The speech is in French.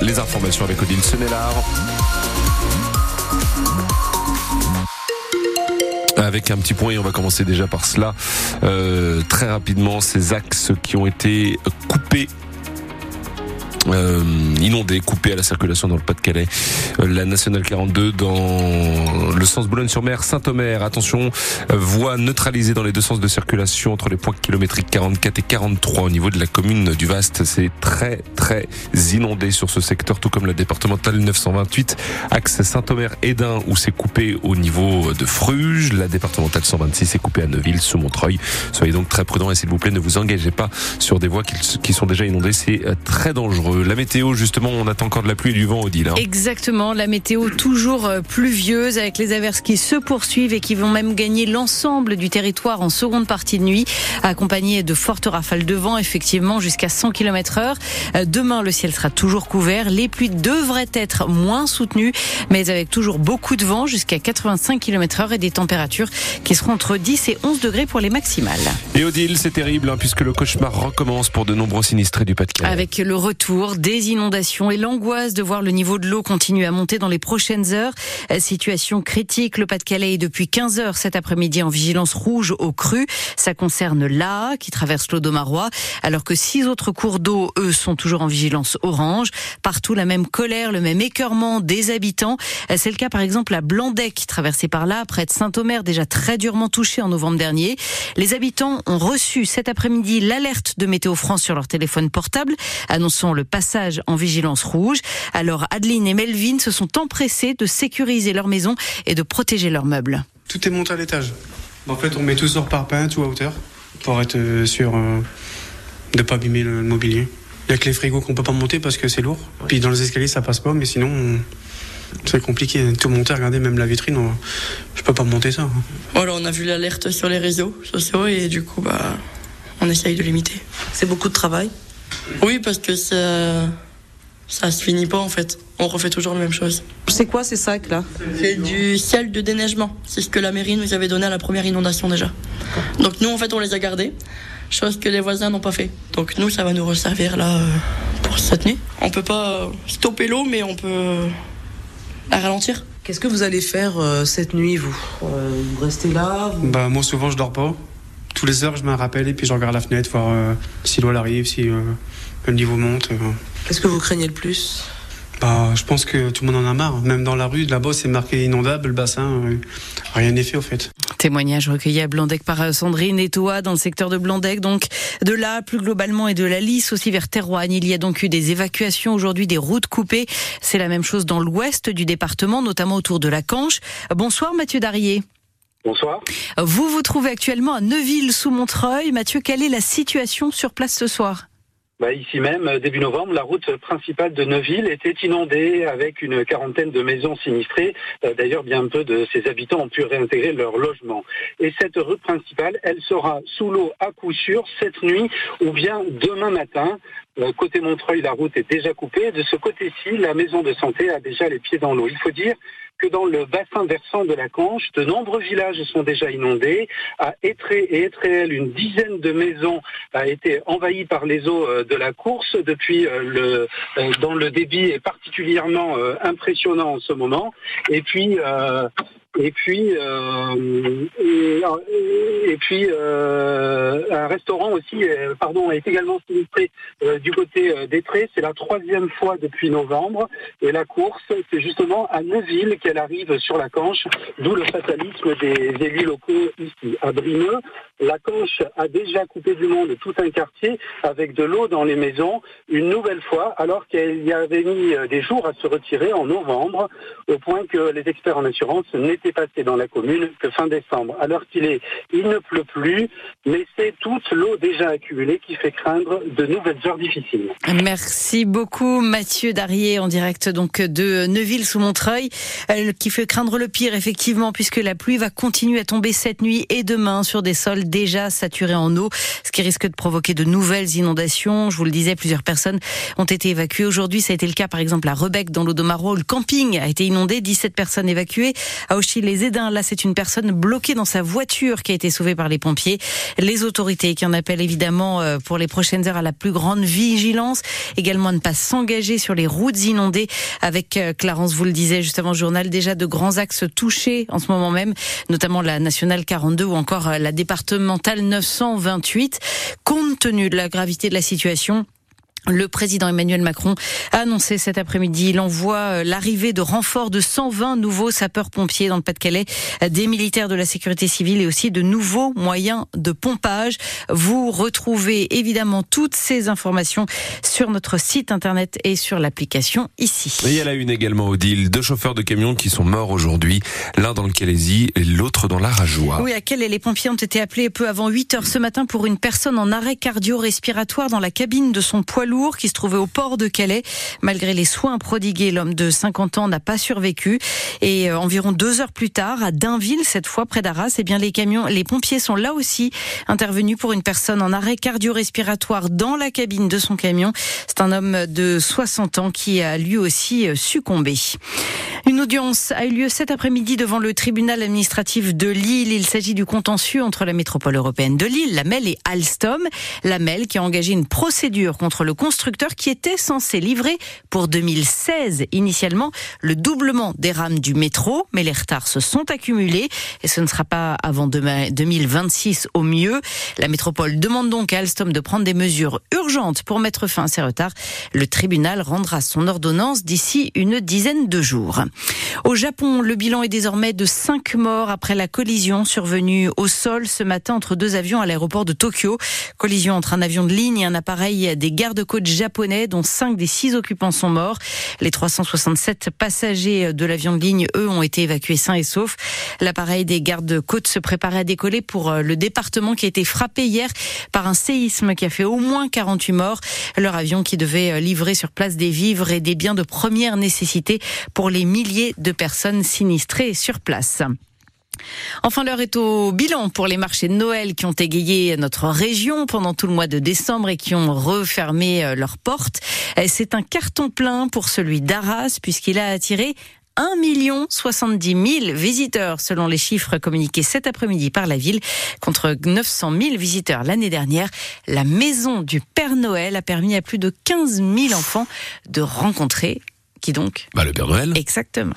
Les informations avec Odile Senelard. avec un petit point et on va commencer déjà par cela euh, très rapidement ces axes qui ont été coupés euh, inondé, coupé à la circulation dans le Pas-de-Calais. Euh, la nationale 42 dans le sens Boulogne-sur-Mer, Saint-Omer. Attention, euh, voie neutralisée dans les deux sens de circulation entre les points kilométriques 44 et 43 au niveau de la commune du Vaste. C'est très très inondé sur ce secteur, tout comme la départementale 928, axe Saint-Omer-Edin où c'est coupé au niveau de Fruges. La départementale 126 est coupée à Neuville, sous Montreuil. Soyez donc très prudents et s'il vous plaît, ne vous engagez pas sur des voies qui sont déjà inondées. C'est très dangereux. La météo, justement, on attend encore de la pluie et du vent, Odile. Hein. Exactement, la météo toujours euh, pluvieuse avec les averses qui se poursuivent et qui vont même gagner l'ensemble du territoire en seconde partie de nuit, accompagnées de fortes rafales de vent, effectivement, jusqu'à 100 km heure. Euh, demain, le ciel sera toujours couvert. Les pluies devraient être moins soutenues, mais avec toujours beaucoup de vent, jusqu'à 85 km heure et des températures qui seront entre 10 et 11 degrés pour les maximales. Et Odile, c'est terrible, hein, puisque le cauchemar recommence pour de nombreux sinistrés du Pas-de-Calais. Avec le retour des inondations et l'angoisse de voir le niveau de l'eau continuer à monter dans les prochaines heures. Euh, situation critique, le Pas-de-Calais est depuis 15 heures cet après-midi en vigilance rouge au cru. Ça concerne l'A qui traverse l'eau d'Omarois, alors que six autres cours d'eau, eux, sont toujours en vigilance orange. Partout la même colère, le même écœurement des habitants. Euh, c'est le cas par exemple à Blandec, traversé par là, près de Saint-Omer, déjà très durement touché en novembre dernier. Les habitants ont reçu cet après-midi l'alerte de Météo France sur leur téléphone portable, annonçant le passage en vigilance rouge. Alors Adeline et Melvin se sont empressés de sécuriser leur maison et de protéger leurs meubles. Tout est monté à l'étage. En fait, on met tout sur parpaing, tout à hauteur, pour être euh, sûr euh, de ne pas abîmer le mobilier. Il n'y a que les frigos qu'on peut pas monter parce que c'est lourd. Puis dans les escaliers, ça passe pas, mais sinon, c'est compliqué. Tout monter, regardez, même la vitrine, on... je peux pas monter ça. Voilà, on a vu l'alerte sur les réseaux sociaux et du coup, bah, on essaye de limiter. C'est beaucoup de travail oui, parce que ça, ça se finit pas en fait. On refait toujours la même chose. C'est quoi ces sacs là? C'est du ciel de déneigement. C'est ce que la mairie nous avait donné à la première inondation déjà. Donc nous en fait on les a gardés, chose que les voisins n'ont pas fait. Donc nous ça va nous resservir là euh, pour cette nuit. On peut pas stopper l'eau mais on peut la ralentir. Qu'est-ce que vous allez faire euh, cette nuit vous? Euh, Vous restez là Bah moi souvent je dors pas. Tous les heures je me rappelle et puis je regarde la fenêtre voir si l'eau arrive, si le niveau monte. Euh. Qu'est-ce que vous craignez le plus? Bah, je pense que tout le monde en a marre. Même dans la rue, là-bas, c'est marqué inondable, le bassin. Euh, rien n'est fait, au fait. Témoignage recueilli à Blandec par euh, Sandrine et toi, dans le secteur de Blandec. Donc, de là, plus globalement, et de la Lys aussi vers Terroigne. Il y a donc eu des évacuations aujourd'hui, des routes coupées. C'est la même chose dans l'ouest du département, notamment autour de la Canche. Bonsoir, Mathieu Darier. Bonsoir. Vous vous trouvez actuellement à Neuville-sous-Montreuil. Mathieu, quelle est la situation sur place ce soir? Bah, ici même, euh, début novembre, la route principale de Neuville était inondée avec une quarantaine de maisons sinistrées. Euh, d'ailleurs, bien peu de ses habitants ont pu réintégrer leur logement. Et cette route principale, elle sera sous l'eau à coup sûr cette nuit ou bien demain matin. Euh, côté Montreuil, la route est déjà coupée. De ce côté-ci, la maison de santé a déjà les pieds dans l'eau. Il faut dire que dans le bassin versant de la Canche, de nombreux villages sont déjà inondés. À Étré et Étréel, une dizaine de maisons a été envahies par les eaux euh, de la course. Depuis, euh, le, euh, dans le débit est particulièrement impressionnant en ce moment. Et puis, et puis, euh, et, puis euh, un restaurant aussi, euh, pardon, est également sinistré du côté d'Etré. C'est la troisième fois depuis novembre. Et la course, c'est justement à Neuville qu'elle arrive sur la Canche, d'où le fatalisme des élus locaux ici. À Brimeux, la Canche a déjà coupé du monde tout un quartier avec de l'eau dans les maisons, une nouvelle fois, alors qu'elle y avait mis des jours à se retirer en novembre, au point que les experts en assurance n'étaient passé dans la commune que fin décembre. Alors qu'il est, il ne pleut plus, mais c'est toute l'eau déjà accumulée qui fait craindre de nouvelles heures difficiles. Merci beaucoup Mathieu Darier en direct donc de Neuville-sous-Montreuil, euh, qui fait craindre le pire effectivement puisque la pluie va continuer à tomber cette nuit et demain sur des sols déjà saturés en eau, ce qui risque de provoquer de nouvelles inondations. Je vous le disais, plusieurs personnes ont été évacuées aujourd'hui. Ça a été le cas par exemple à Rebec dans l'Audomaro. Le camping a été inondé, 17 personnes évacuées. Blanchy-les-Édins. Là, c'est une personne bloquée dans sa voiture qui a été sauvée par les pompiers. Les autorités qui en appellent évidemment euh, pour les prochaines heures à la plus grande vigilance. Également à ne pas s'engager sur les routes inondées avec euh, Clarence, vous le disait juste avant le journal, déjà de grands axes touchés en ce moment même, notamment la nationale 42 ou encore euh, la départementale 928. Compte tenu de la gravité de la situation, le président Emmanuel Macron a annoncé cet après-midi l'envoi, euh, l'arrivée de renforts de 120 nouveaux sapeurs-pompiers dans le Pas-de-Calais, des militaires de la sécurité civile et aussi de nouveaux moyens de pompage. Vous retrouvez évidemment toutes ces informations sur notre site internet et sur l'application ici. Et il y a la une également, Odile. Deux chauffeurs de camions qui sont morts aujourd'hui, l'un dans le Calaisie et l'autre dans la Rajoie. Oui, à quel les pompiers ont été appelés peu avant 8 heures ce matin pour une personne en arrêt cardio-respiratoire dans la cabine de son poids lourd qui se trouvait au port de Calais. Malgré les soins prodigués, l'homme de 50 ans n'a pas survécu. Et euh, environ deux heures plus tard, à Dainville, cette fois près d'Arras, eh bien les camions, les pompiers sont là aussi intervenus pour une personne en arrêt cardio-respiratoire dans la cabine de son camion. C'est un homme de 60 ans qui a lui aussi euh, succombé. Une audience a eu lieu cet après-midi devant le tribunal administratif de Lille. Il s'agit du contentieux entre la métropole européenne de Lille, la MEL et Alstom. La MEL qui a engagé une procédure contre le constructeur qui était censé livrer pour 2016 initialement le doublement des rames du métro, mais les retards se sont accumulés et ce ne sera pas avant 2026 au mieux. La métropole demande donc à Alstom de prendre des mesures urgentes pour mettre fin à ces retards. Le tribunal rendra son ordonnance d'ici une dizaine de jours. Au Japon, le bilan est désormais de 5 morts après la collision survenue au sol ce matin entre deux avions à l'aéroport de Tokyo. Collision entre un avion de ligne et un appareil des gardes-côtes japonais dont 5 des 6 occupants sont morts. Les 367 passagers de l'avion de ligne, eux, ont été évacués sains et saufs. L'appareil des gardes-côtes se préparait à décoller pour le département qui a été frappé hier par un séisme qui a fait au moins 48 morts. Leur avion qui devait livrer sur place des vivres et des biens de première nécessité pour les milliers de personnes sinistrées sur place. Enfin, l'heure est au bilan pour les marchés de Noël qui ont égayé notre région pendant tout le mois de décembre et qui ont refermé euh, leurs portes. C'est un carton plein pour celui d'Arras puisqu'il a attiré 1 70 000 visiteurs selon les chiffres communiqués cet après-midi par la ville contre 900 000 visiteurs l'année dernière. La maison du Père Noël a permis à plus de 15 000 enfants de rencontrer qui donc Bah le Père Noël. Exactement.